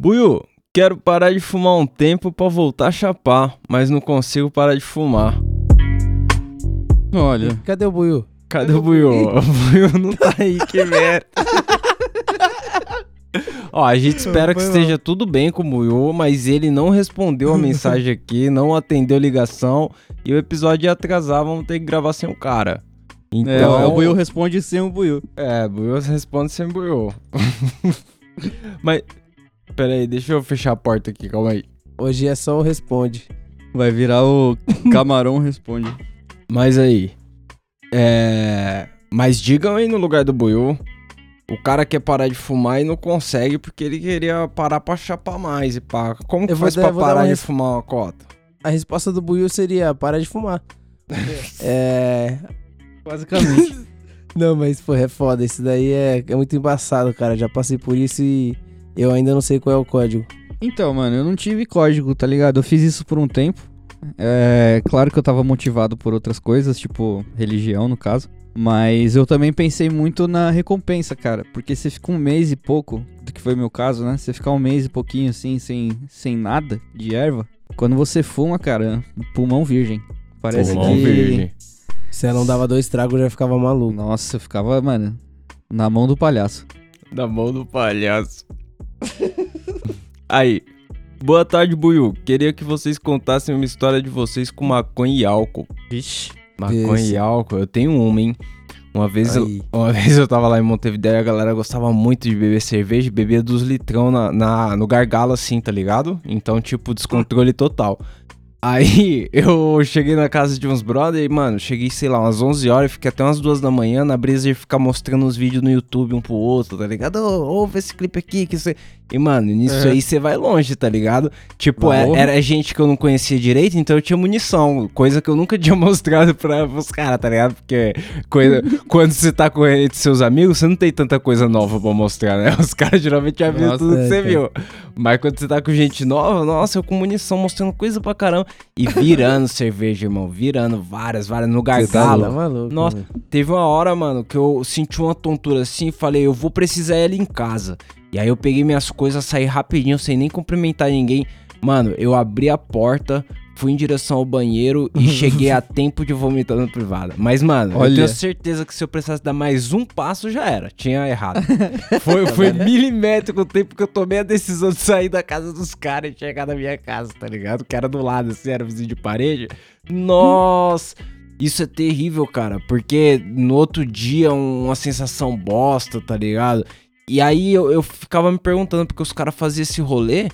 Buiu, quero parar de fumar um tempo pra voltar a chapar, mas não consigo parar de fumar. Olha, Cadê o Buiu? Cadê o Buiu? O Buiu não tá aí, que merda. Ó, a gente espera que esteja tudo bem com o Buiu, mas ele não respondeu a mensagem aqui, não atendeu ligação e o episódio ia atrasar, vamos ter que gravar sem o cara. é, Então, o Buiu responde sem o Buiu. É, Buiu responde sem Buiu. mas, pera aí, deixa eu fechar a porta aqui, calma aí. Hoje é só o responde. Vai virar o Camarão responde. Mas aí, é... Mas digam aí no lugar do Buiu, o cara quer parar de fumar e não consegue porque ele queria parar pra chapar mais e pá. Como que Eu vou faz dar- pra parar de res- fumar uma cota? A resposta do Buiu seria para de fumar. é. Basicamente. Não, mas, pô, é foda. Isso daí é, é muito embaçado, cara. Já passei por isso e eu ainda não sei qual é o código. Então, mano, eu não tive código, tá ligado? Eu fiz isso por um tempo. É claro que eu tava motivado por outras coisas, tipo religião, no caso. Mas eu também pensei muito na recompensa, cara. Porque você fica um mês e pouco, do que foi meu caso, né? Você ficar um mês e pouquinho assim, sem, sem nada de erva. Quando você fuma, cara, pulmão virgem. Parece Pulmão que. virgem. Se ela não dava dois tragos, eu já ficava maluco. Nossa, eu ficava, mano, na mão do palhaço. Da mão do palhaço. Aí. Boa tarde, Buiu. Queria que vocês contassem uma história de vocês com maconha e álcool. Vixe. Maconha Esse. e álcool, eu tenho uma, hein? Uma vez, eu, uma vez eu tava lá em Montevideo e a galera gostava muito de beber cerveja, e bebia dos litrão na, na- no gargalo assim, tá ligado? Então, tipo, descontrole total. Aí eu cheguei na casa de uns brother e, mano, cheguei, sei lá, umas 11 horas e fiquei até umas 2 da manhã na brisa de ficar mostrando os vídeos no YouTube um pro outro, tá ligado? Ouve esse clipe aqui, que você. E, mano, nisso Uhum. aí você vai longe, tá ligado? Tipo, é- era gente que eu não conhecia direito, então eu tinha munição, coisa que eu nunca tinha mostrado pra, pros caras, tá ligado? Porque coisa, quando você tá com seus amigos, você não tem tanta coisa nova pra mostrar, né? Os caras geralmente já viram tudo que é, você cara. viu. Mas quando você tá com gente nova, nossa, eu com munição mostrando coisa pra caramba. E virando cerveja, irmão. Virando várias, várias no Você tá gargalo. maluco. Nossa, né? Teve uma hora, mano, que eu senti uma tontura assim e falei, eu vou precisar ela em casa. E aí eu peguei minhas coisas, saí rapidinho, sem nem cumprimentar ninguém. Mano, eu abri a porta, fui em direção ao banheiro e cheguei a tempo de vomitar na privada. Mas, mano, eu Olha. tenho certeza que se eu precisasse dar mais um passo, já era. Tinha errado. Foi, foi milimétrico o tempo que eu tomei a decisão de sair da casa dos caras e chegar na minha casa, tá ligado? Que era do lado, assim, era vizinho de parede. Nossa! Isso é terrível, cara, porque no outro dia um- uma sensação bosta, tá ligado? E aí eu, eu ficava me perguntando, porque os caras faziam esse rolê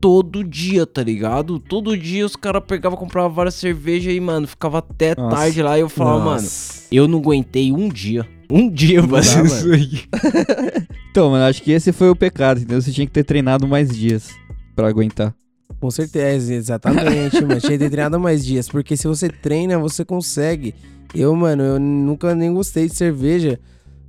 todo dia, tá ligado? Todo dia os caras pegavam, compravam várias cervejas e, mano, ficava até Nossa. tarde lá e eu falava, mano, Nossa. eu não aguentei um dia. Um dia dá, fazer isso mano. aí. Então, mano, acho que esse foi o pecado, entendeu? Você tinha que ter treinado mais dias pra aguentar. Com certeza, exatamente, mano. Tinha que ter treinado mais dias. Porque se você treina, você consegue. Eu, mano, eu nunca nem gostei de cerveja.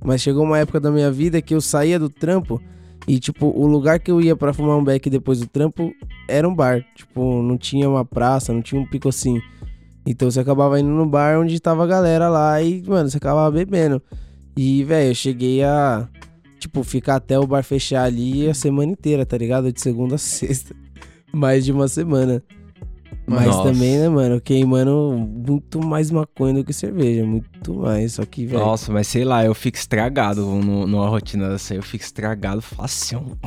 Mas chegou uma época da minha vida que eu saía do trampo e, tipo, o lugar que eu ia pra fumar um beck depois do trampo era um bar. Tipo, não tinha uma praça, não tinha um pico assim. Então você acabava indo no bar onde tava a galera lá e, mano, você acabava bebendo. E, velho, eu cheguei a, tipo, ficar até o bar fechar ali a semana inteira, tá ligado? De segunda a sexta. Mais de uma semana. Mas Nossa. também, né, mano, queimando muito mais maconha do que cerveja. Muito mais. Só que, velho. Nossa, mas sei lá, eu fico estragado no, numa rotina dessa aí. Eu fico estragado fácil.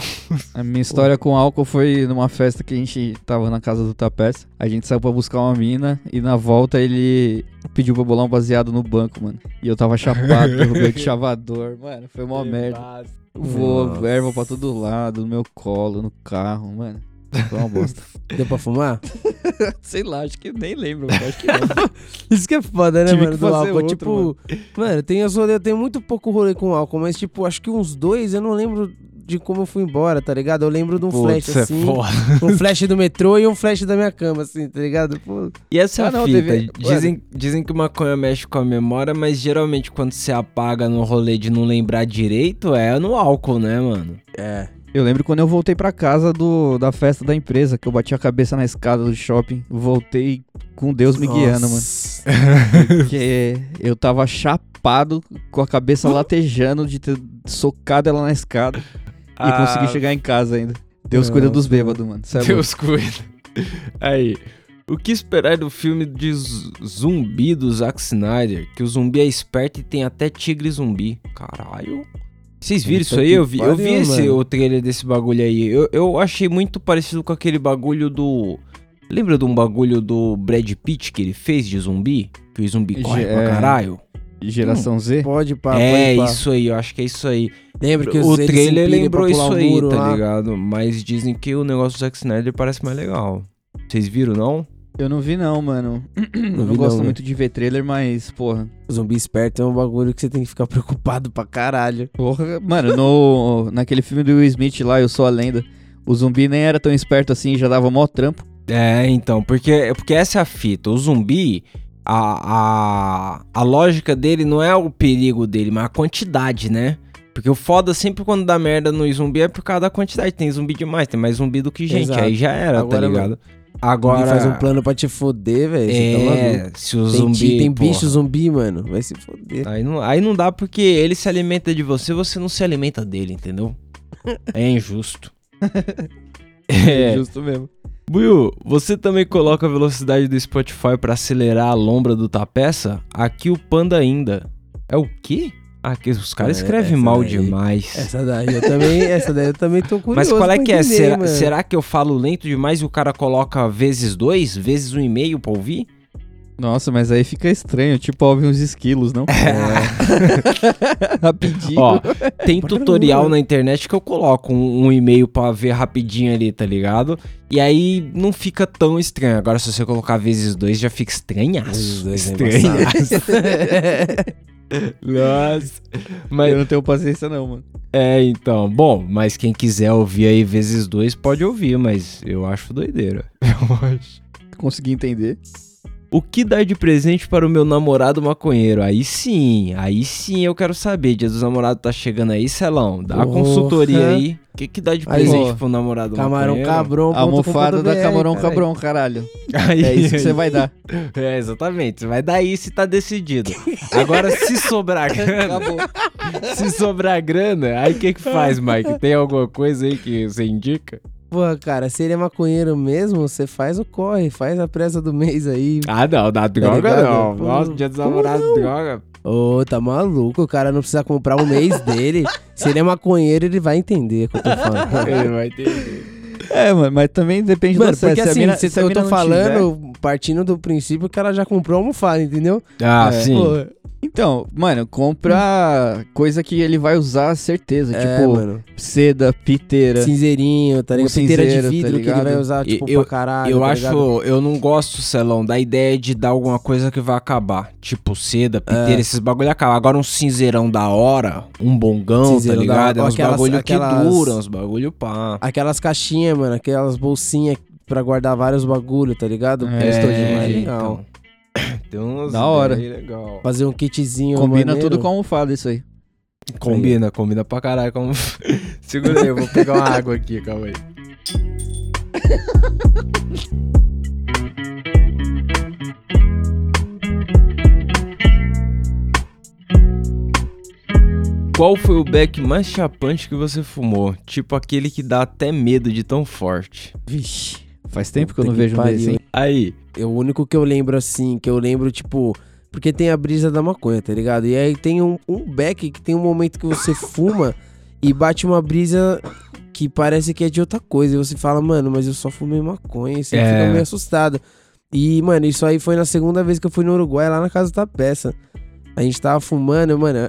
A minha história com álcool foi numa festa que a gente tava na casa do Tapés. A gente saiu pra buscar uma mina e na volta ele pediu pra bolar um baseado no banco, mano. E eu tava chapado, derrubei o chavador, mano. Foi uma merda. Voou Nossa. erva pra todo lado, no meu colo, no carro, mano. Foi uma bosta. Deu pra fumar? Sei lá, acho que nem lembro, acho que não. Isso que é foda, né, Tive mano, do álcool. outro, tipo, mano, tem os rolê, eu tenho muito pouco rolê com álcool, mas, tipo, acho que uns dois eu não lembro de como eu fui embora, tá ligado? Eu lembro de um Putz, flash é assim, foda. um flash do metrô e um flash da minha cama, assim, tá ligado? Pô, E essa é Ah, a não, fita. Dizem, dizem que o maconha mexe com a memória, mas geralmente quando você apaga no rolê de não lembrar direito, é no álcool, né, mano? é. Eu lembro quando eu voltei pra casa do, da festa da empresa, que eu bati a cabeça na escada do shopping. Voltei com Deus me guiando, mano. Nossa. Porque eu tava chapado, com a cabeça latejando de ter socado ela na escada e Ah, consegui chegar em casa ainda. Deus cuida Nossa, dos bêbados, mano. Cê é. Deus cuida. Aí. O que esperar do filme de zumbi do Zack Snyder? Que o zumbi é esperto e tem até tigre zumbi. Caralho. Vocês viram isso aí? Eu vi, eu vi esse, o trailer desse bagulho aí. Eu, eu achei muito parecido com aquele bagulho do. Lembra de um bagulho do Brad Pitt que ele fez de zumbi? Que o zumbi corre pra É. caralho? Geração Z? Pode pá, é, pode pá. isso aí, eu acho que é isso aí. Lembra que o trailer lembrou isso aí, tá lá. ligado? Mas dizem que o negócio do Zack Snyder parece mais legal. Vocês viram, não? Eu não vi não, mano. Eu não, vi gosto não, muito de ver trailer, mas, porra. Zumbi esperto é um bagulho que você tem que ficar preocupado pra caralho. Porra, mano, no, naquele filme do Will Smith lá, Eu Sou a Lenda, o zumbi nem era tão esperto assim, já dava mó trampo. É, então, porque, porque essa é a fita. O zumbi, a, a, a lógica dele não é o perigo dele, mas a quantidade, né? Porque o foda sempre quando dá merda no zumbi é por causa da quantidade. Tem zumbi demais, tem mais zumbi do que gente. Exato. Aí já era, Agora, tá ligado? Agora faz um plano pra te foder, velho. Tá. É, se o Tem, zumbi. ti- tem porra, bicho zumbi, mano. Vai se foder. Aí não, aí não dá porque ele se alimenta de você, você não se alimenta dele, entendeu? É injusto. é. Justo mesmo. Buiu, você também coloca a velocidade do Spotify pra acelerar a lombra do tapeça? Aqui o panda ainda. É o quê? Ah, que os caras É, escrevem mal daí- demais. Essa daí eu também, essa daí eu também tô curioso. Mas qual é que é? entender, Será, mano. será que eu falo lento demais e o cara coloca vezes dois, vezes um e meio pra ouvir? Nossa, mas aí fica estranho, tipo ouvir uns esquilos, não? Rapidinho. Ó, tem tutorial na internet que eu coloco um, um e-mail pra ver rapidinho ali, tá ligado? E aí não fica tão estranho. Agora, se você colocar vezes dois, já fica estranhaço. Vezes dois é Estranhaço. Nossa. Mas, Eu não tenho paciência não, mano. é, então. Bom, mas quem quiser ouvir aí vezes dois, pode ouvir, mas eu acho doideira. Eu acho. Consegui entender. O que dar de presente para o meu namorado maconheiro? Aí sim, aí sim eu quero saber. Dia dos namorados tá chegando aí, Celão. Dá uma consultoria aí. O que, que dá de Aí, presente ó, pro namorado Camarão maconheiro? cabrão. Almofada da Camarão Cabrão, caralho. Aí, É isso que você vai dar. É, exatamente. Você vai dar isso e tá decidido. Agora, se sobrar grana, Acabou. se sobrar grana, aí o que que faz, Mike? Tem alguma coisa aí que você indica? Pô, cara, se ele é maconheiro mesmo, você faz o corre, faz a presa do mês aí. Ah, não, da droga ligado? não. Pô, Nossa, dia dos namorados, droga. Ô, tá maluco, o cara não precisa comprar o mês dele. Se ele é maconheiro, ele vai entender o que eu tô falando. Ele vai entender. É, mano, mas também depende Mano, do acesso. porque Se a assim, mina- se eu tô falando, partindo do princípio que ela já comprou a almofada, entendeu? Ah, É, sim. Pô, Então, mano, compra coisa que ele vai usar, certeza. é, tipo, mano. seda, piteira. Cinzeirinho, tá ligado? Piteira de tá vidro que ele vai usar, tipo, Eu- pra caralho. Eu tá acho, eu não gosto, Celão, da ideia de dar alguma coisa que vai acabar. Tipo seda, piteira, esses bagulho acaba. Agora um cinzeirão da hora, um bongão, Cinzeiro tá da ligado? hora, É uns aquelas- bagulho aquelas- que duram, uns bagulho pá. Aquelas caixinhas, mano, aquelas bolsinhas pra guardar vários bagulho, tá ligado? É, é, demais, então. Tem uns Da hora. aí legal. Fazer um kitzinho Combina maneiro. tudo com a almofada, isso aí. Combina, combina pra caralho. Como... Segura aí, eu vou pegar uma água aqui, calma aí. Qual foi o beck mais chapante que você fumou? Tipo aquele que dá até medo de tão forte. Vixe. Faz tempo que eu não vejo um desse, hein? Aí, É o único que eu lembro assim, que eu lembro, tipo. Porque tem a brisa da maconha, tá ligado? E aí tem um, um beck que tem um momento que você fuma e bate uma brisa que parece que é de outra coisa. E você fala, mano, mas eu só fumei maconha. E você É. fica meio assustado. E, mano, isso aí foi na segunda vez que eu fui no Uruguai, lá na casa da peça. A gente tava fumando, mano.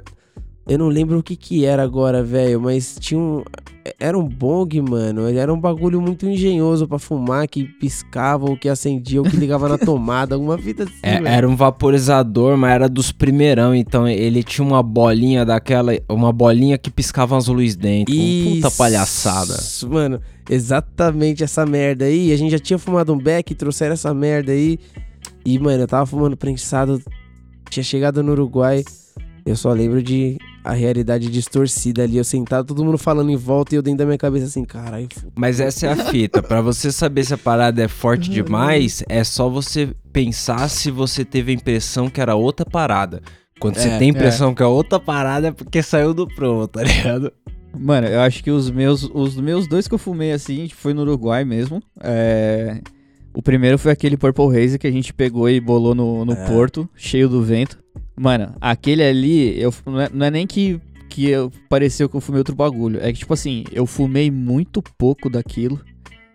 Eu não lembro o que que era agora, velho, mas tinha um. Era um bong, mano. Era um bagulho muito engenhoso pra fumar, que piscava, ou que acendia, ou que ligava na tomada, alguma vida assim, é- era um vaporizador, mas era dos primeirão. Então ele tinha uma bolinha daquela. Uma bolinha que piscava as luzes dentro. Puta Isso, palhaçada. Mano, exatamente essa merda aí. A gente já tinha fumado um beck, trouxeram essa merda aí. E, mano, eu tava fumando prensado. Tinha chegado no Uruguai. Eu só lembro de a realidade distorcida ali. Eu sentado, todo mundo falando em volta e eu dentro da minha cabeça assim, caralho. Mas essa é a fita. Pra você saber se a parada é forte demais, é só você pensar se você teve a impressão que era outra parada. Quando você É, tem a impressão que é outra parada é porque saiu do promo, tá ligado? Mano, eu acho que os meus, os meus dois que eu fumei assim foi no Uruguai mesmo. É, O primeiro foi aquele Purple Haze que a gente pegou e bolou no, no É. porto, cheio do vento. Mano, aquele ali, eu, não, é, não é nem que, que eu, pareceu que eu fumei outro bagulho. É que, tipo assim, eu fumei muito pouco daquilo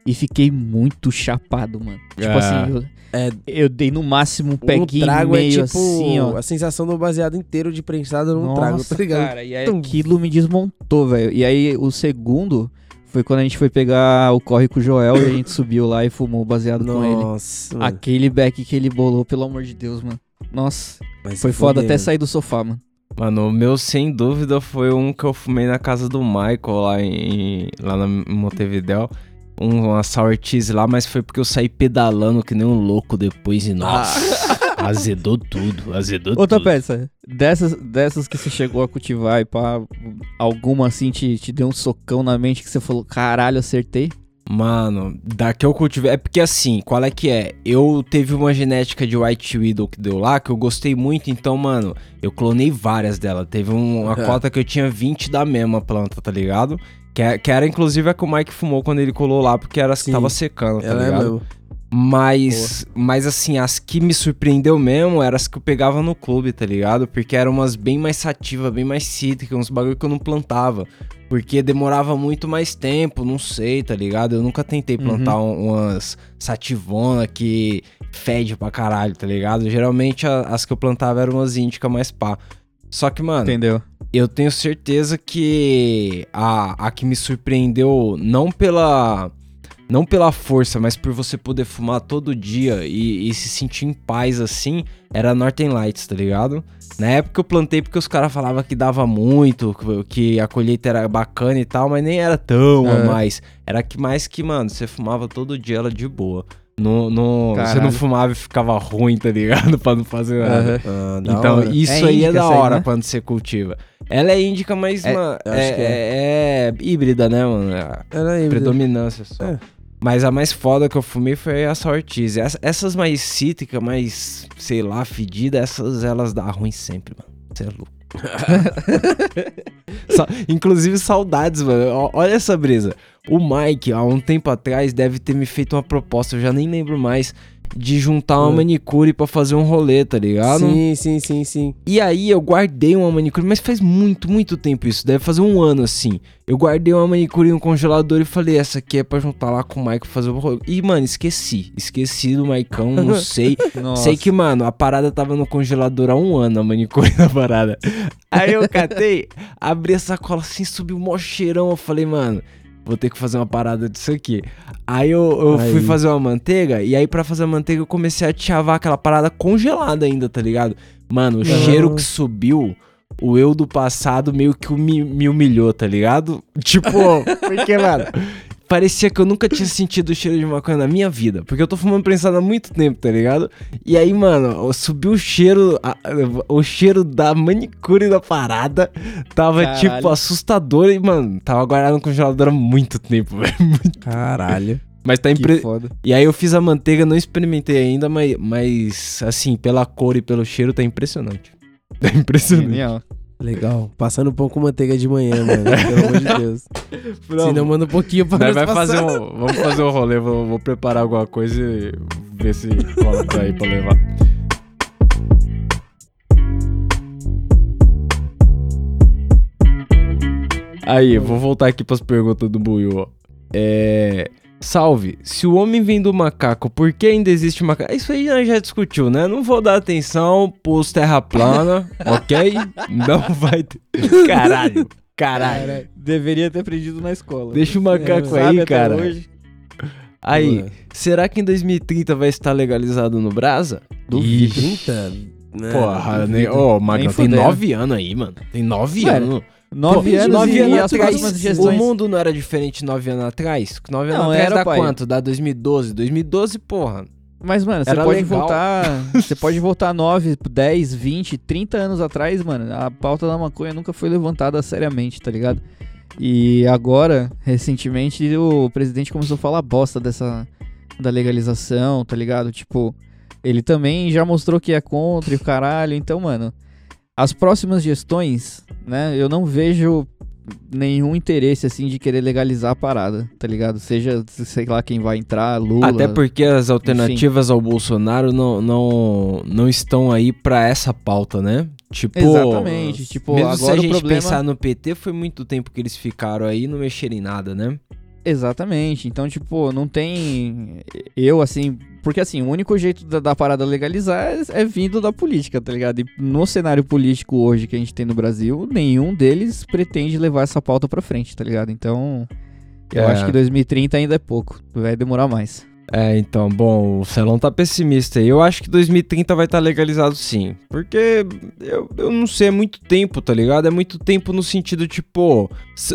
e fiquei muito chapado, mano. Tipo Ah. assim, eu, É, eu dei no máximo um um peguinho trago é meio tipo assim, ó. a sensação do baseado inteiro de prensado num Nossa, trago, tá ligado? cara, e aí Tum. aquilo me desmontou, velho. E aí o segundo foi quando a gente foi pegar o corre com o Joel e a gente subiu lá e fumou baseado com ele. Nossa, mano. Aquele back que ele bolou, pelo amor de Deus, mano. Nossa, Mas foi foda até sair do sofá, mano. Mano, o meu sem dúvida foi um que eu fumei na casa do Michael lá em lá na em Montevidéu. Um, uma sour cheese lá, mas foi porque eu saí pedalando que nem um louco depois e nossa, azedou tudo, azedou Outra tudo. peça, dessas, dessas que você chegou a cultivar e pá, alguma assim te, te deu um socão na mente que você falou, caralho, acertei? Mano, da que eu cultivei. É porque assim, qual é que é? Eu teve uma genética de White Widow que deu lá, que eu gostei muito, então, mano, eu clonei várias dela. Teve um- uma Uhum. cota que eu tinha 20 da mesma planta, tá ligado? Que, é- que era inclusive a que o Mike fumou quando ele colou lá, porque era as que Sim, tava secando, tá é ligado? Mas, mas assim, as que me surpreendeu mesmo eram as que eu pegava no clube, tá ligado? Porque eram umas bem mais sativas, bem mais cítricas, uns bagulho que eu não plantava. Porque demorava muito mais tempo, não sei, tá ligado? Eu nunca tentei plantar um- umas sativona que fede pra caralho, tá ligado? Geralmente a- as que eu plantava eram umas índica mais pá. Só que, mano, Entendeu? eu tenho certeza que a, a que me surpreendeu não pela não pela força, mas por você poder fumar todo dia e, e se sentir em paz assim, era a Northern Lights, tá ligado? Na época eu plantei porque os caras falavam que dava muito, que- a colheita era bacana e tal, mas nem era tão a É. mais. Era que mais que, mano, você fumava todo dia ela de boa. No, no, você não fumava e ficava ruim, tá ligado? pra não fazer nada. Ah, da Então, hora. isso É aí é da essa aí, hora né? quando você cultiva. Ela é índica, mas É, mano, é, que é- é híbrida, né, mano? É Era aí, predominância só. Mas a mais foda que eu fumei foi a. Essa- essas mais cítricas, mais, sei lá, fedida, essas elas dão ruim sempre, mano. Você é louco. Sa- Inclusive, saudades, mano. Olha essa brisa. O Mike, há um tempo atrás, deve ter me feito uma proposta, eu já nem lembro mais, de juntar uma Hum. manicure pra fazer um rolê, tá ligado? Sim, sim, sim, sim. E aí eu guardei uma manicure, mas faz muito, muito tempo isso, deve fazer um ano assim. Eu guardei uma manicure no congelador e falei, essa aqui é pra juntar lá com o Michael fazer o rolê. E, mano, esqueci. Esqueci do Maicão, não sei. Sei que, mano, a parada tava no congelador há um ano, a manicure da parada. Aí eu catei, abri a sacola assim, subiu um mó cheirão. Eu falei, mano, vou ter que fazer uma parada disso aqui. Aí eu, eu Aí. fui fazer uma manteiga, e aí pra fazer a manteiga eu comecei a chavar aquela parada congelada ainda, tá ligado? Mano, o Não. cheiro que subiu, o eu do passado meio que me, me humilhou, tá ligado? Tipo, porque, mano, parecia que eu nunca tinha sentido o cheiro de maconha na minha vida. Porque eu tô fumando prensado há muito tempo, tá ligado? E aí, mano, subiu o cheiro, a- o cheiro da manicure da parada. Tava, Caralho. tipo, assustador. E, mano, tava guardado no congelador há muito tempo, velho. Caralho. Mas tá Que impre... foda. E aí eu fiz a manteiga, não experimentei ainda, mas, mas assim, pela cor e pelo cheiro, tá impressionante. Tá impressionante. Genial. Legal. Passando um pouco manteiga de manhã, mano. Pelo amor de Deus. Se não, manda um pouquinho pra Nós vai passar. fazer um, vamos fazer um rolê, vou, vou preparar alguma coisa e ver se pra ir pra levar. Aí, vou voltar aqui pras perguntas do Buiu, ó. É. Salve, se o homem vem do macaco, por que ainda existe macaco? Isso aí já discutiu, né? Não vou dar atenção pros terra plana, ok? Não vai ter. Caralho, caralho. Deveria ter aprendido na escola. Deixa o macaco Sabe aí, até cara. hoje. Aí, Boa. será que em 2030 vai estar legalizado no Brasa? Duvido. Ixi, 30? Né, Porra, né? Ô, Magrão, Nem tem nove anos aí, mano. Tem nove anos. Nove anos nove e, anos e as atrás, próximas O gestões. mundo não era diferente nove anos atrás? Nove anos Não, atrás era, dá pai. quanto? Dá 2012. 2012, porra. Mas, mano, você pode legal. voltar. Você pode voltar 9, 10, 20, 30 anos atrás, mano. A pauta da maconha nunca foi levantada seriamente, tá ligado? E agora, recentemente, o presidente começou a falar bosta dessa. da legalização, tá ligado? Tipo, ele também já mostrou que é contra e o caralho. Então, mano, as próximas gestões, né? Eu não vejo nenhum interesse, assim, de querer legalizar a parada, tá ligado? Seja, sei lá, quem vai entrar, Lula. Até porque as alternativas ao Bolsonaro não, não, não estão aí pra essa pauta, né? Tipo, Exatamente. Tipo, mesmo agora se a gente problema... pensar no PT, foi muito tempo que eles ficaram aí e não mexeram em nada, né? Exatamente. Então, tipo, não tem. Eu, assim. Porque, assim, o único jeito da, da parada legalizar é, é vindo da política, tá ligado? E no cenário político hoje que a gente tem no Brasil, nenhum deles pretende levar essa pauta pra frente, tá ligado? Então. Eu É. acho que 2030 ainda é pouco. Vai demorar mais. É, então, bom, o Celão tá pessimista aí. Eu acho que 2030 vai estar legalizado sim. Porque eu, eu não sei, é muito tempo, tá ligado? É muito tempo no sentido, tipo,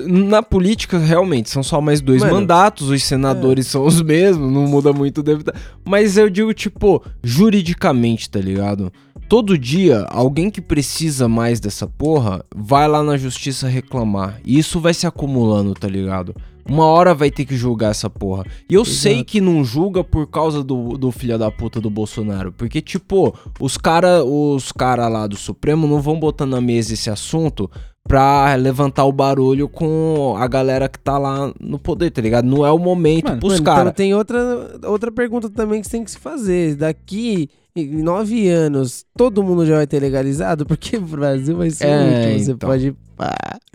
na política, realmente, são só mais dois Mano, mandatos, os senadores são os mesmos, não muda muito. deve tá- Mas eu digo, tipo, juridicamente, tá ligado? Todo dia, alguém que precisa mais dessa porra vai lá na justiça reclamar. E isso vai se acumulando, tá ligado? Uma hora vai ter que julgar essa porra. E eu sei Exato. que não julga por causa do, do filho da puta do Bolsonaro. Porque, tipo, os cara, os cara lá do Supremo não vão botar na mesa esse assunto pra levantar o barulho com a galera que tá lá no poder, tá ligado? Não é o momento Mano, pros Mano, então caras. tem outra, outra pergunta também que você tem que se fazer. Daqui em nove anos, todo mundo já vai ter legalizado? Porque o Brasil vai ser É, o último. Você então. pode.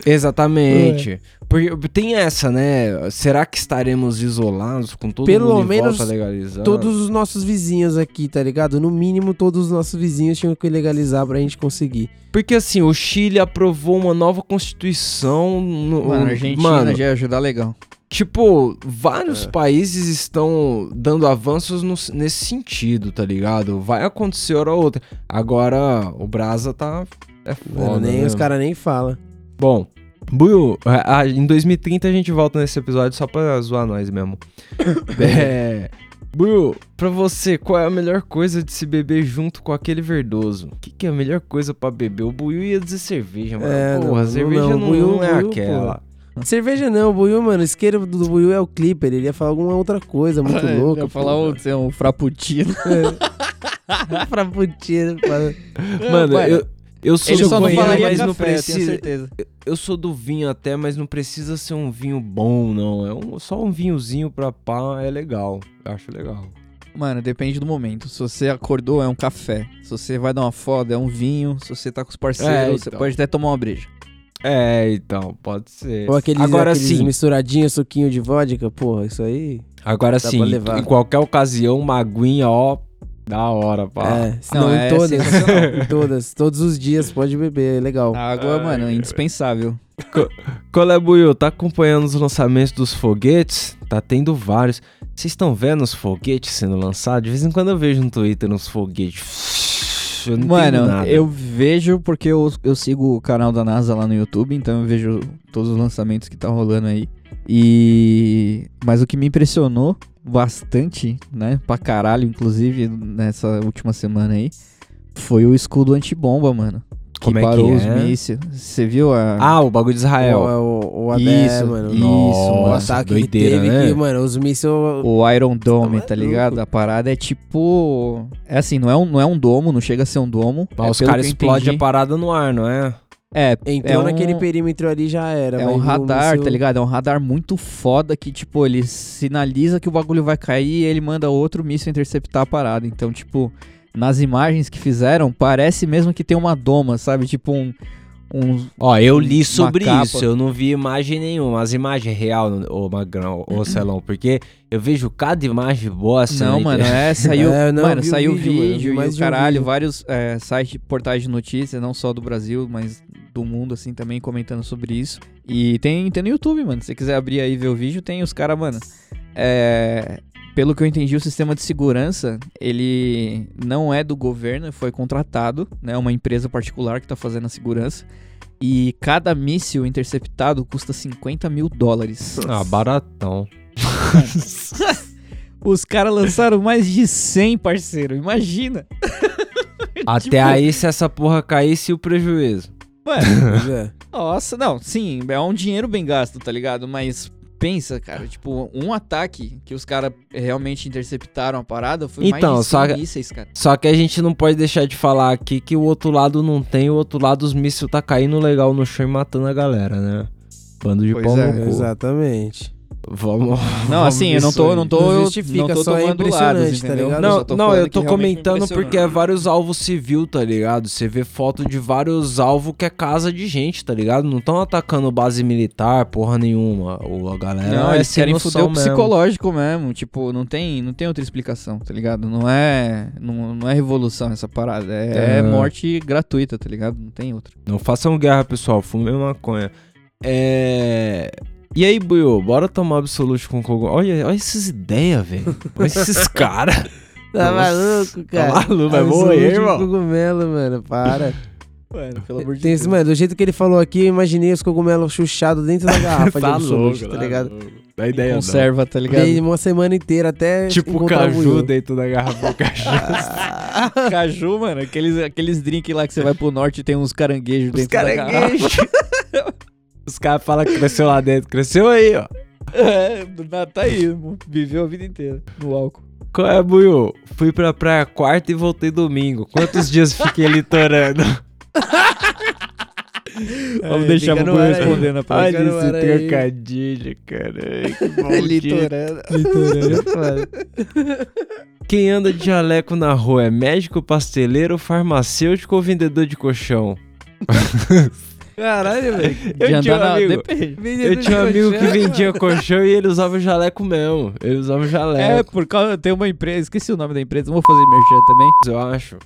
Exatamente. Porque tem essa, né? Será que estaremos isolados com todo Pelo mundo em menos volta legalizando? Todos os nossos vizinhos aqui, tá ligado? No mínimo, todos os nossos vizinhos tinham que legalizar pra gente conseguir. Porque assim, o Chile aprovou uma nova constituição. No, Mano, a Argentina mano, já ia ajudar legal. Tipo, vários países estão dando avanços no- nesse sentido, tá ligado? Vai acontecer hora ou outra. Agora, o Brasa tá. É foda. nem né? os caras nem falam. Bom, Buiu, a- em 2030 a gente volta nesse episódio só pra zoar nós mesmo. é. Buiu, pra você, qual é a melhor coisa de se beber junto com aquele verdoso? O que, que é a melhor coisa pra beber? O Buiu ia dizer cerveja, mano. É, Porra, não, cerveja não, não, não é Buiu, aquela. Cerveja não, o Buiu, mano. O isqueiro do Buiu é o Clipper. Ele ia falar alguma outra coisa muito É, louca. ia falar um, sei, um frappuccino. Frappuccino. fala- Mano, Mano, eu, eu sou Ele do só não vinho, falaria mas café, não eu precisa. certeza. Eu sou do vinho até, mas não precisa ser um vinho bom, não. É um, só um vinhozinho pra pá, é legal. Eu acho legal. Mano, depende do momento. Se você acordou, é um café. Se você vai dar uma foda, é um vinho. Se você tá com os parceiros, É, você então. pode até tomar uma breja. É, então, pode ser. Ou aqueles, agora aqueles sim, misturadinhos, suquinho de vodka. Porra, isso aí. agora dá sim, pra levar. em qualquer ocasião, uma aguinha, ó, da hora, pá. É, não, Não, em é todas. sensacional. em todas. Todos os dias pode beber, é legal. A água, Ai, mano, é indispensável. Colé Buiu, tá acompanhando os lançamentos dos foguetes? Tá tendo vários. Vocês estão vendo os foguetes sendo lançados? De vez em quando eu vejo no Twitter uns foguetes. Eu não Mano, nada. eu vejo porque eu, eu sigo o canal da NASA lá no YouTube, então eu vejo todos os lançamentos que tá rolando aí. E. Mas o que me impressionou bastante, né? Pra caralho, inclusive, nessa última semana aí, foi o escudo antibomba, mano. Que Como é que parou os é? mísseis. Você viu a. Ah, o bagulho de Israel. O, o, o ADE, Isso, mano. isso, o ataque doideira, que teve né? que, mano, os mísseis... O Iron Dome, Tá tá ligado? A parada é tipo. É assim, não é um, não é um domo, não chega a ser um domo. É os caras que explodem a parada no ar, não é? É, Entrou é um- naquele perímetro ali já era. É um radar, míssil- tá ligado? É um radar muito foda que, tipo, ele sinaliza que o bagulho vai cair e ele manda outro míssil interceptar a parada. Então, tipo, nas imagens que fizeram, parece mesmo que tem uma doma, sabe? Tipo um. um Ó, eu li sobre capa. isso, eu não vi imagem nenhuma. As imagens real, ô Magrão, ô Celão, porque eu vejo cada imagem bosta. não, na mano, é, saiu, É, não, mano, saiu vídeo, vídeo, um caralho, vídeo. vários é, sites, portais de notícias, não só do Brasil, mas do mundo, assim, também comentando sobre isso. E tem, tem no YouTube, mano, se você quiser abrir aí e ver o vídeo, tem os caras, mano, é, pelo que eu entendi, o sistema de segurança, ele não é do governo, foi contratado, né, uma empresa particular que tá fazendo a segurança, e cada míssil interceptado custa 50 mil dólares. Ah, baratão. Os caras lançaram mais de 100, parceiro, imagina! Até Tipo- aí, se essa porra caísse, o prejuízo. Mano, Pois é. Nossa, não, sim, é um dinheiro bem gasto, tá ligado? Mas pensa, cara, tipo, um ataque que os caras realmente interceptaram a parada foi Então, mais de só 100 que- mísseis, cara. Só que a gente não pode deixar de falar aqui que o outro lado não tem, o outro lado os mísseis tá caindo legal no chão e matando a galera, né? Bando de Pois pau é, no cu. Exatamente. Vamos. Não, vamos assim, eu não tô, não tô, Não eu justifica, não tô só é tomando impressionante, lados, tá ligado? Não, só tô não, eu tô me comentando porque é vários alvos civil, tá ligado? Você vê foto de vários alvos que é casa de gente, tá ligado? Não estão atacando base militar, porra nenhuma. Ou a galera Não, é eles querem foder o psicológico mesmo. Tipo, não tem, não tem outra explicação, tá ligado? Não é, não, não é revolução essa parada. É, É. morte gratuita, tá ligado? Não tem outra. Não façam guerra, pessoal. Fumem maconha. É. E aí, Buiu, bora tomar Absolute com cogumelo. Olha, olha essas ideias, velho. Olha esses caras. Tá maluco, cara? maluco, vai Absolute morrer, irmão. cogumelo, mano, para. Mano, pelo amor de Tem esse, mano, do jeito que ele falou aqui, eu imaginei os cogumelos chuchados dentro da garrafa de Absolute, tá ligado? Dá ideia, não. Conserva, tá ligado? Fiquei uma semana inteira até Tipo caju Buiú. dentro da garrafa do caju. Caju, mano, aqueles, aqueles drinks lá que você vai pro norte e tem uns caranguejos Os dentro da garrafa. Os caras falam que cresceu lá dentro. Cresceu aí, ó. É, tá aí, viveu a vida inteira no álcool. Qual é, Buiu? Fui pra praia quarta e voltei domingo. Quantos dias fiquei litorando? Vamos É, deixar o Buiu respondendo a pergunta. Olha Fica no esse ar aí. trocadilho, cara. Litorando. Litorâneo foda. Quem anda de jaleco na rua é médico, pasteleiro, farmacêutico ou vendedor de colchão? Caralho, velho. Eu De tinha um amigo, Depende. eu tinha um amigo que vendia colchão e ele usava jaleco mesmo. Ele usava É, jaleco, por causa. Tem uma empresa, esqueci o nome da empresa, não vou fazer merchan também. eu acho.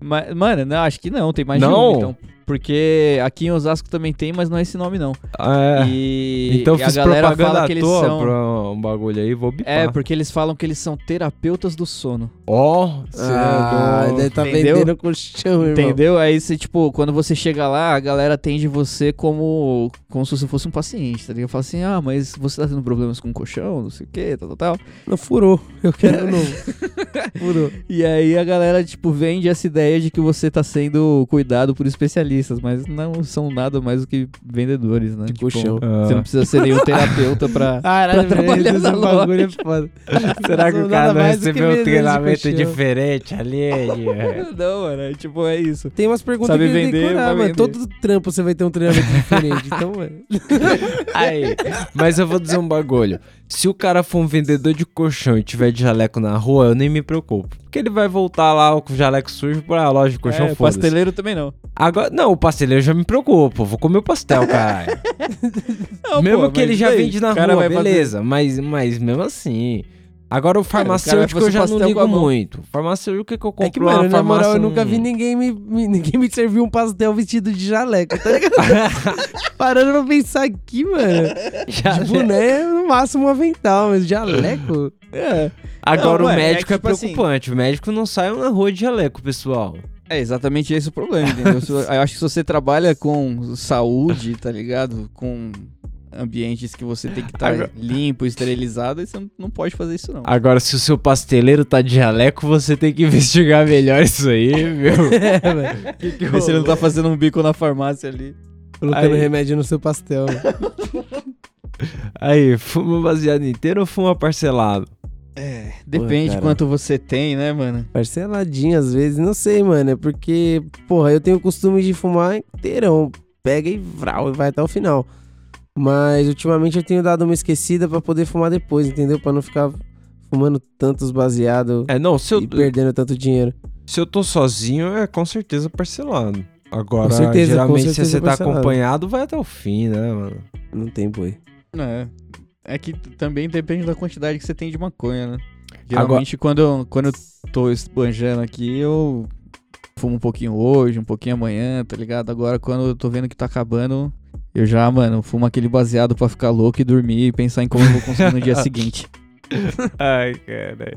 Mas, mano, não, acho que não, tem mais de Não? uma, então. Porque aqui em Osasco também tem, mas não é esse nome, não. É. E, então e a fiz galera propaganda fala que eles são. pra um bagulho aí, vou bipar. É, porque eles falam que eles são terapeutas do sono. Ó, cê Ah, é do- deve tá Entendeu? vendendo colchão, irmão. Entendeu? Aí você, tipo, quando você chega lá, a galera atende você como, como se você fosse um paciente, tá ligado? Fala assim, ah, mas você tá tendo problemas com o colchão, não sei o que, tal, tal, tal. Não, furou. Eu quero um novo. furou. E aí a galera, tipo, vende essa ideia de que você tá sendo cuidado por especialistas, mas não são nada mais do que vendedores, né? De Tipo, colchão. Ah. Você não precisa ser nenhum terapeuta pra, Caralho, pra trabalhar bagulho é foda. Será que o cara não recebeu um treinamento diferente ali? Não, mano, é, tipo, é isso. Tem umas perguntas Sabe que vender, decorar, mano. Todo trampo você vai ter um treinamento diferente. Então, mano. Aí, mas eu vou dizer um bagulho. Se o cara for um vendedor de colchão e tiver de jaleco na rua, eu nem me preocupo. Porque ele vai voltar lá com o jaleco sujo pra loja de colchão, é, foda-se. pasteleiro também não. Agora, não, o pasteleiro já me preocupa. Vou comer o pastel, caralho. Não, mesmo pô, que ele já vende na O rua, vai fazer- beleza. Mas, mas mesmo assim. Agora o Cara, cara farmacêutico fazer eu já não ligo muito. Farmacêutico, o que, eu compro É que, mano, na moral, eu nunca vi ninguém me, me- ninguém me servir um pastel vestido de jaleco, tá ligado? Parando pra pensar aqui, mano. Já- De boné, no máximo um avental, mas jaleco? É. Agora Não, o mano, é médico é, tipo assim- preocupante. O médico não sai na rua de jaleco, pessoal. É exatamente esse o problema, entendeu? Eu acho que se você trabalha com saúde, tá ligado? Com ambientes que você tem que estar Agora- limpo, esterilizado, aí você não- pode fazer isso não. Agora, se o seu pasteleiro tá de jaleco, você tem que investigar melhor isso aí, viu? É, velho. Vê se ele não tá fazendo um bico na farmácia ali. Colocando Aí. remédio no seu pastel. Aí, fuma baseado inteiro ou fuma parcelado? É, depende cara. quanto você tem, né, mano? Parceladinho às vezes, não sei, mano. É porque, porra, eu tenho o costume de fumar inteirão. Pega e vral, e vai até o final. Mas ultimamente eu tenho dado uma esquecida pra poder fumar depois, entendeu? Pra não ficar fumando tantos baseados É, não, se eu, e perdendo tanto dinheiro. se eu tô sozinho, é com certeza parcelado. Agora, Com certeza, com geralmente, se certeza você tá parcelado. acompanhado, vai até o fim, né, mano? Não tem boi. É. É que também depende da quantidade que você tem de maconha, né? Geralmente quando, eu, quando eu tô esbanjando aqui, eu fumo um pouquinho hoje, um pouquinho amanhã, tá ligado? Agora quando eu tô vendo que tá acabando, eu já, mano, fumo aquele baseado pra ficar louco e dormir e pensar em como eu vou conseguir no dia seguinte. Ai, cara.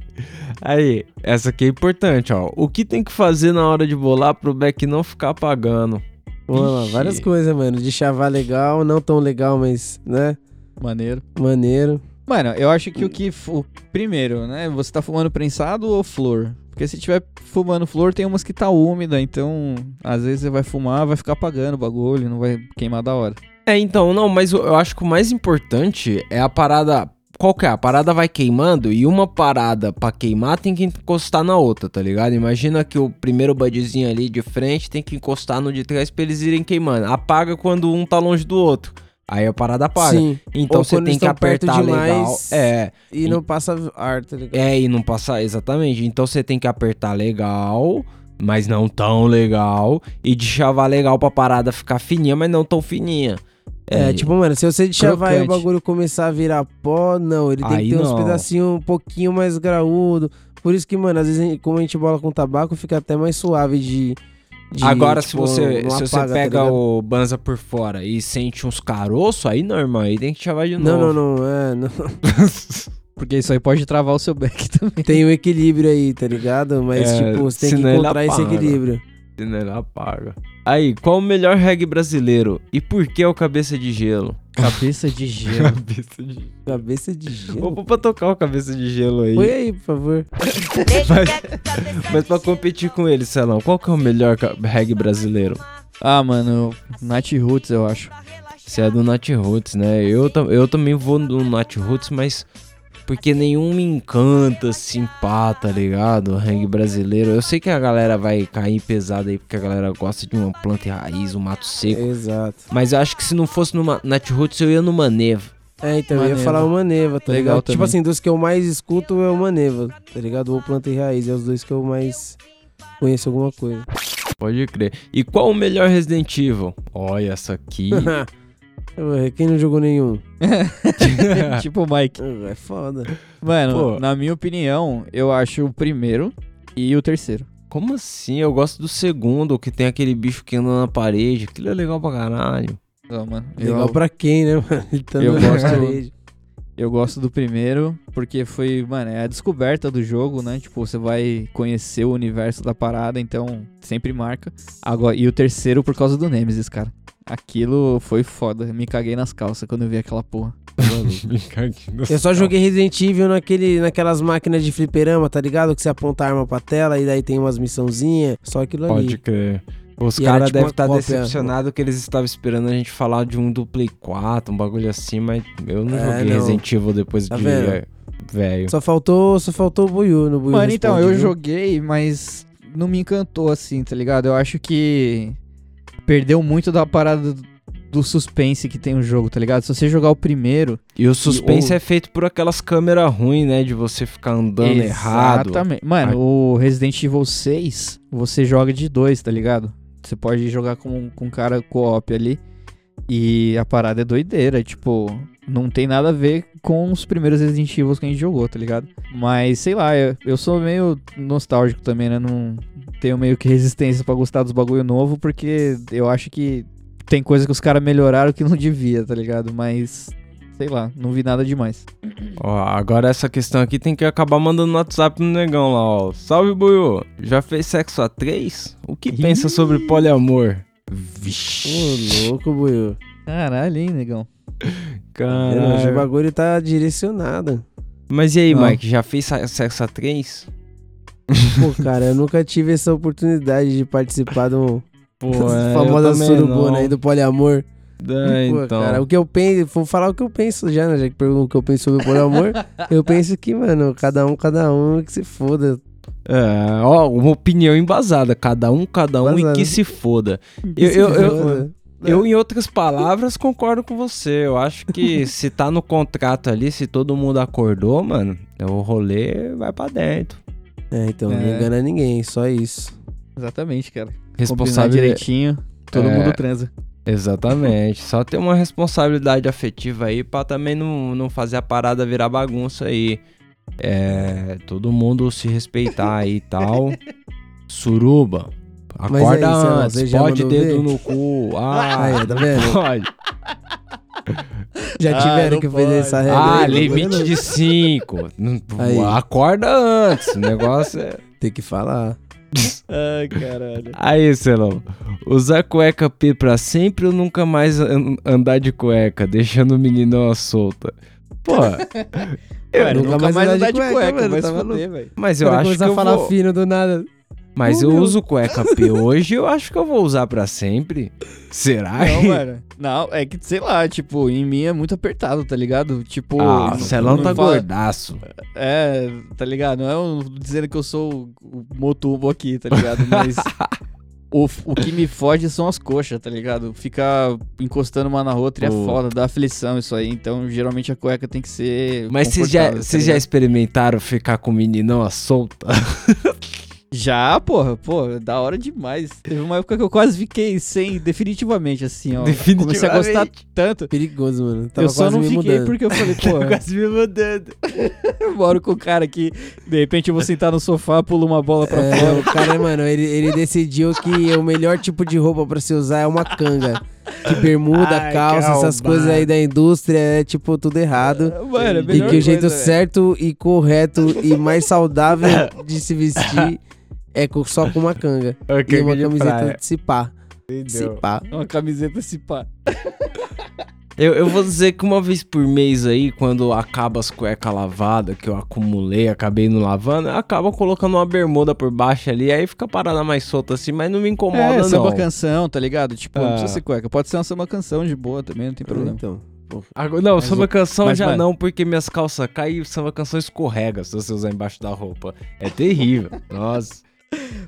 Aí, essa aqui é importante, ó. O que tem que fazer na hora de bolar pro Beck não ficar pagando? Pô, Ixi. várias coisas, mano. De chavar legal, não tão legal, mas, né? Maneiro. Maneiro. Mano, eu acho que o que. O primeiro, né? Você tá fumando prensado ou flor? Porque se tiver fumando flor, tem umas que tá úmida, então às vezes você vai fumar, vai ficar apagando o bagulho, não vai queimar da hora. É, então, não, mas eu acho que o mais importante é a parada. Qual que é? A parada vai queimando e uma parada pra queimar tem que encostar na outra, tá ligado? Imagina que o primeiro budzinho ali de frente tem que encostar no de trás pra eles irem queimando. Apaga quando um tá longe do outro. Aí a parada para. Sim. Então Ou você tem que apertar legal. É, E E- não passa ar, tá ligado? é, e não passar. Exatamente. Então você tem que apertar legal, mas não tão legal. E de chavar legal pra parada ficar fininha, mas não tão fininha. É, tipo, mano, se você chavar e o bagulho começar a virar pó, não, ele tem Aí que ter uns não. pedacinhos um pouquinho mais graúdo. Por isso que, mano, às vezes, como a gente bola com tabaco, fica até mais suave de. De, Agora, tipo, se você, não se você apaga, tá pega ligado? o banza por fora e sente uns caroços, aí não, irmão. Aí tem que chavar de Não, novo. não, não, é. Não. Porque isso aí pode travar o seu back também. Tem o equilíbrio aí, tá ligado? Mas, É, tipo, você tem que encontrar esse equilíbrio. Ele apaga. Aí, qual o melhor reggae brasileiro? E por que o Cabeça de Gelo? Cabeça de gelo. Cabeça de Gelo. Cabeça de gelo. Vou pôr pra tocar o Cabeça de Gelo aí. Põe aí, por favor. Mas, mas pra competir com ele, Celão, qual que é o melhor reggae brasileiro? ah, mano, Nat Roots, eu acho. Você é do Nat Roots, né? Eu, eu também vou do Nat Roots, mas porque nenhum me encanta, assim, pá, tá ligado? O reggae brasileiro. Eu sei que a galera vai cair pesado aí, porque a galera gosta de uma planta e raiz, um mato seco. Exato. Mas eu acho que se não fosse no Ma- Nat Roots, eu ia no Maneva. É, então, eu ia Maneva. falar o Maneva, tá Legal ligado? Tipo também. assim, dos que eu mais escuto é o Maneva, tá ligado? Ou Planta e Raiz, é os dois que eu mais conheço alguma coisa. Pode crer. E qual o melhor Resident Evil? Olha essa aqui. Ué, Quem não jogou nenhum? tipo o Mike. Ah, É foda. Mano, Pô. na minha opinião, eu acho o primeiro e o terceiro. Como assim? Eu gosto do segundo, que tem aquele bicho que anda na parede. Aquilo é legal pra caralho. Não, mano. Legal eu, pra quem, né, mano? Ele tá eu na gosto- parede. Eu gosto do primeiro porque foi, mano, é a descoberta do jogo, né? Tipo, você vai conhecer o universo da parada, então sempre marca. Agora, e o terceiro por causa do Nemesis, cara. Aquilo foi foda. Me caguei nas calças quando eu vi aquela porra. Eu só joguei Resident Evil naquele, naquelas máquinas de fliperama, tá ligado? Que você aponta a arma pra tela e daí tem umas missãozinhas. Só aquilo Pode ali. crer. Os E caras tipo devem estar cópia. decepcionados que eles estavam esperando a gente falar de um do Play 4, um bagulho assim, mas eu não É, joguei não. Resident Evil depois Tá de é, velho. Só faltou, só faltou o Buiu no Buiu. Mano, então, Responde, eu viu? joguei, mas não me encantou assim, tá ligado? Eu acho que perdeu muito da parada do- do suspense que tem o jogo, tá ligado? Se você jogar o primeiro. E o suspense ou- é feito por aquelas câmeras ruins, né? De você ficar andando errado. Exatamente. Mano, o Resident Evil 6, você joga de dois, tá ligado? Você pode jogar com, com um cara co-op ali. E a parada é doideira, tipo, não tem nada a ver com os primeiros Resident Evil que a gente jogou, tá ligado? Mas, sei lá, eu, eu sou meio nostálgico também, né? Não tenho meio que resistência pra gostar dos bagulho novo, porque eu acho que tem coisa que os caras melhoraram que não devia, tá ligado? Mas, sei lá, não vi nada demais. Ó, agora essa questão aqui tem que acabar mandando no WhatsApp no negão lá, ó. Salve, Buiu. Já fez sexo a três? O que pensa sobre poliamor? Vixe. Ô, louco, Buiu. Caralho, hein, negão? Caralho. O bagulho tá direcionado. Mas e aí, Não. Mike, já fez sexo a três? Pô, cara, eu nunca tive essa oportunidade de participar do Pô, é, famosa surubona aí do poliamor. É, Pô, então. cara, o que eu penso, vou falar o que eu penso já, né? Já que perguntou o que eu penso sobre o poliamor, eu penso que, mano, cada um, cada um, que se foda. É, ó, uma opinião embasada. Cada um, cada um Embasada. e que se foda. Que Eu- se eu- eu- foda. Eu, em outras palavras, concordo com você. Eu acho que se tá no contrato ali, se todo mundo acordou, mano, o rolê vai pra dentro. É, então, não É. engana ninguém, só isso. Exatamente, cara. Combinar Responsável. direitinho, todo É. mundo transa. Exatamente. Só ter uma responsabilidade afetiva aí pra também não, não fazer a parada virar bagunça aí. É. Todo mundo se respeitar aí e tal. Suruba. Acorda antes, você já pode dedo ver? no cu. Ah, Aí, tá vendo? pode. Já Ah, tiveram não que fazer essa regra. Ah, aí, limite de 5. Aí. Acorda antes. O negócio é. Tem que falar. Ai, caralho. Aí, Celão. Usar cueca P pra sempre ou nunca mais an- andar de cueca, deixando o menino à solta? Pô, Mano, nunca nunca mais mais andar andar de de cueca, cueca, mano, vai tá mas eu Quando acho que eu a falar vou... fino do nada. Mas eu meu. uso cueca P hoje eu acho que eu vou usar pra sempre. Será? Não, mano. Não, é que, sei lá, tipo, em mim é muito apertado, tá ligado? Tipo. Ah, o Celão tá fala- gordaço. É, tá ligado? Não é um dizendo que eu sou o motubo aqui, tá ligado? Mas. O, o que me fode são as coxas, tá ligado? Ficar encostando uma na outra é Pô. foda, dá aflição isso aí. Então, geralmente a cueca tem que ser. Mas vocês já, tá já experimentaram ficar com o meninão à solta? Já, porra, pô, da hora demais. Teve uma época que eu quase fiquei sem, definitivamente, assim, ó. Comecei a gostar Definitivamente. tanto. Perigoso, mano. Tava eu só não fiquei mudando. porque eu falei, pô, Quase me mudando. eu moro com o cara aqui. De repente eu vou sentar no sofá, pulo uma bola pra É, fora. o cara, mano, ele, ele decidiu que o melhor tipo de roupa pra se usar é uma canga. Que bermuda, Ai, calça, que essas coisas aí da indústria é tipo tudo errado. Mano, a E que o jeito certo e correto e mais saudável de se vestir é só com uma canga. Ok, e uma camiseta praia. de cipá. Entendeu? Cipá. Uma camiseta se pá. Eu, eu vou dizer que uma vez por mês aí, quando acaba as cuecas lavadas, que eu acumulei, acabei não lavando, eu acabo colocando uma bermuda por baixo ali, aí fica parada mais solta assim, mas não me incomoda É, não. samba canção, tá ligado? Tipo, não Ah. precisa ser cueca. Pode ser uma samba canção de boa também, não tem problema. Então. Agora- não, Mas samba canção mas, já mano- não, porque minhas calças caem e samba canção escorrega se você usar embaixo da roupa. É terrível. Nossa.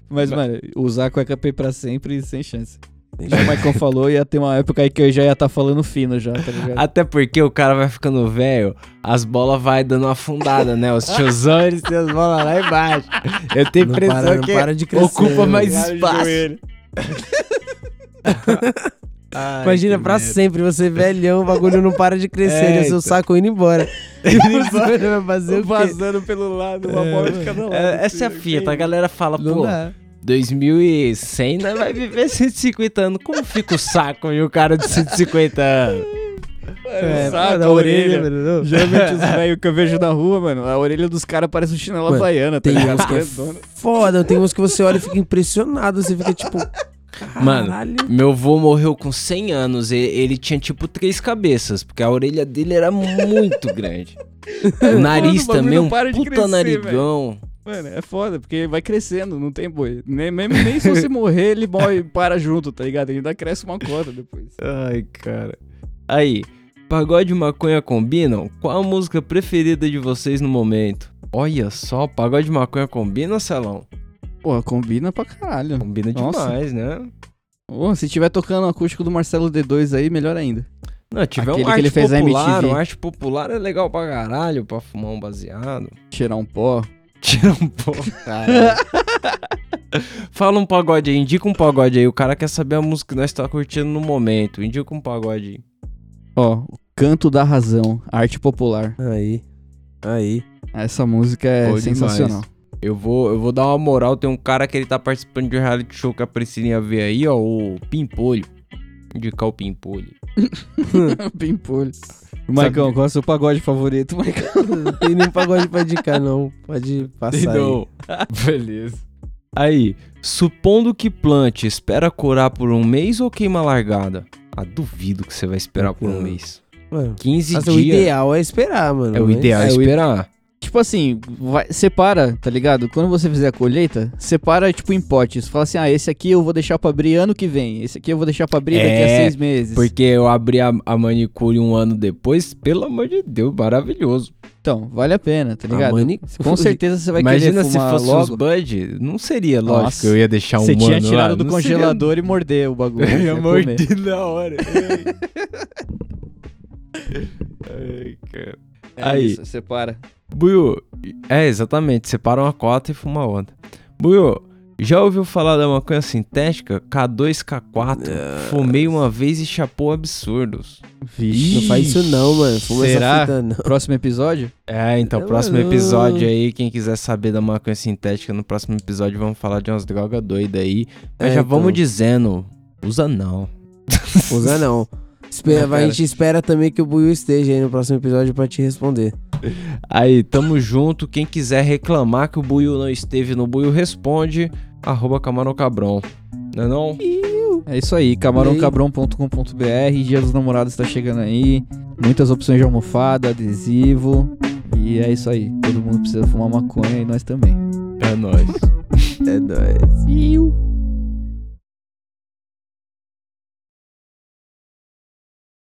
Mas, mano, usar cueca P pra sempre, sem chance. Já o Maicon falou, ia ter uma época aí que eu já ia estar falando fino já, tá ligado? Até porque o cara vai ficando velho, as bolas vai dando uma afundada, né? Os tiozão, eles têm as bolas lá embaixo. Eu tenho Não impressão para, que para de crescer. ocupa mais espaço. Ai, Imagina pra merda. sempre, você velhão, o bagulho não para de crescer, É, e o seu então. saco indo embora. Vai fazer o quê? Vazando pelo lado, uma É, bola de mano. cada lado. É, essa é a assim, fita, a galera fala, Não pô, dá. 2100 nós vai viver 150 anos. Como fica o saco e o cara de 150 anos? É, da saco, a orelha. mano, não. Geralmente os velhos que eu vejo na rua, mano, a orelha dos caras parece um chinelo Mano, havaiana, tá tem ligado? uns que é. Foda, tem uns que você olha e fica impressionado, você fica tipo. Mano, Caralho. Meu avô morreu com 100 anos. e- Ele, tinha tipo três cabeças, porque a orelha dele era muito grande. O nariz o bagulho também, não um puta crescer, narigão. Mano, é foda, porque vai crescendo, não tem boi. Nem, nem, nem se você morrer, ele morre e para junto, tá ligado? Ele ainda cresce uma cota depois. Ai, cara. Aí, pagode e maconha combinam? Qual a música preferida de vocês no momento? Olha só, pagode e maconha combina, Celão? Porra, combina pra caralho. Combina Nossa. demais, né? Porra, se tiver tocando o acústico do Marcelo D2 aí, melhor ainda. Não, tiver Aquele um que arte ele fez popular, um arte popular é legal pra caralho, pra fumar um baseado. Cheirar um pó. Tira um pouco, cara. Fala um pagode aí, indica um pagode aí. O cara quer saber a música que nós tá curtindo no momento. Indica um pagode aí. Ó, o Canto da Razão, arte popular. Aí. Aí. Essa música é Pô, sensacional. Eu vou, eu vou dar uma moral. Tem um cara que ele tá participando de um reality show que a Priscilinha vê aí, ó. O Pimpolho. Indicar o Pimpolho. Pimpolho. Maicon, qual é o seu pagode favorito, Maicon? Não tem nem pagode pra indicar, não. Pode passar aí. Entendeu? Beleza. Aí, supondo que plante, espera curar por um mês ou queima largada? Ah, duvido que você vai esperar por um Não. mês. Mano, 15 Nossa, dias. o ideal é esperar, mano. É o ideal é É, esperar. Tipo assim, vai- separa, tá ligado? Quando você fizer a colheita, separa tipo em potes. Fala assim, ah, esse aqui eu vou deixar pra abrir ano que vem. Esse aqui eu vou deixar pra abrir daqui a É, seis meses. Porque eu abri a, a manicure um ano depois, pelo amor de Deus, maravilhoso. Então, vale a pena, tá ligado? mani- Com certeza você vai Imagina querer se fumar fosse logo. os Bud, não seria lógico Nossa, que eu ia deixar um Você tinha tirado lá, do não congelador e morder o bagulho. Seria... Eu ia morder na hora. Ai, cara. É Aí. isso, separa. Buiu, é exatamente, separa uma cota e fuma outra. Buiu, já ouviu falar da maconha sintética? K2, K4. Fumei uma vez e chapou absurdos. Vixe. Não faz isso não, mano. Fuma Será? essa fita, não. Próximo episódio? É, então, É, próximo mano. episódio aí, quem quiser saber da maconha sintética, no próximo episódio vamos falar de umas drogas doidas aí. Mas É, já então. vamos dizendo, usa não. Usa não. Espera, Não, a gente espera também que o Buiu esteja aí no próximo episódio pra te responder. Aí, tamo junto. Quem quiser reclamar que o Buiu não esteve no Buiu Responde, arroba Camarão Cabrão. Não é não? É isso aí, camarãocabrão.com.br, Dia dos Namorados tá chegando aí. Muitas opções de almofada, adesivo. E é isso aí. Todo mundo precisa fumar maconha e nós também. É nóis. É nóis. Iu.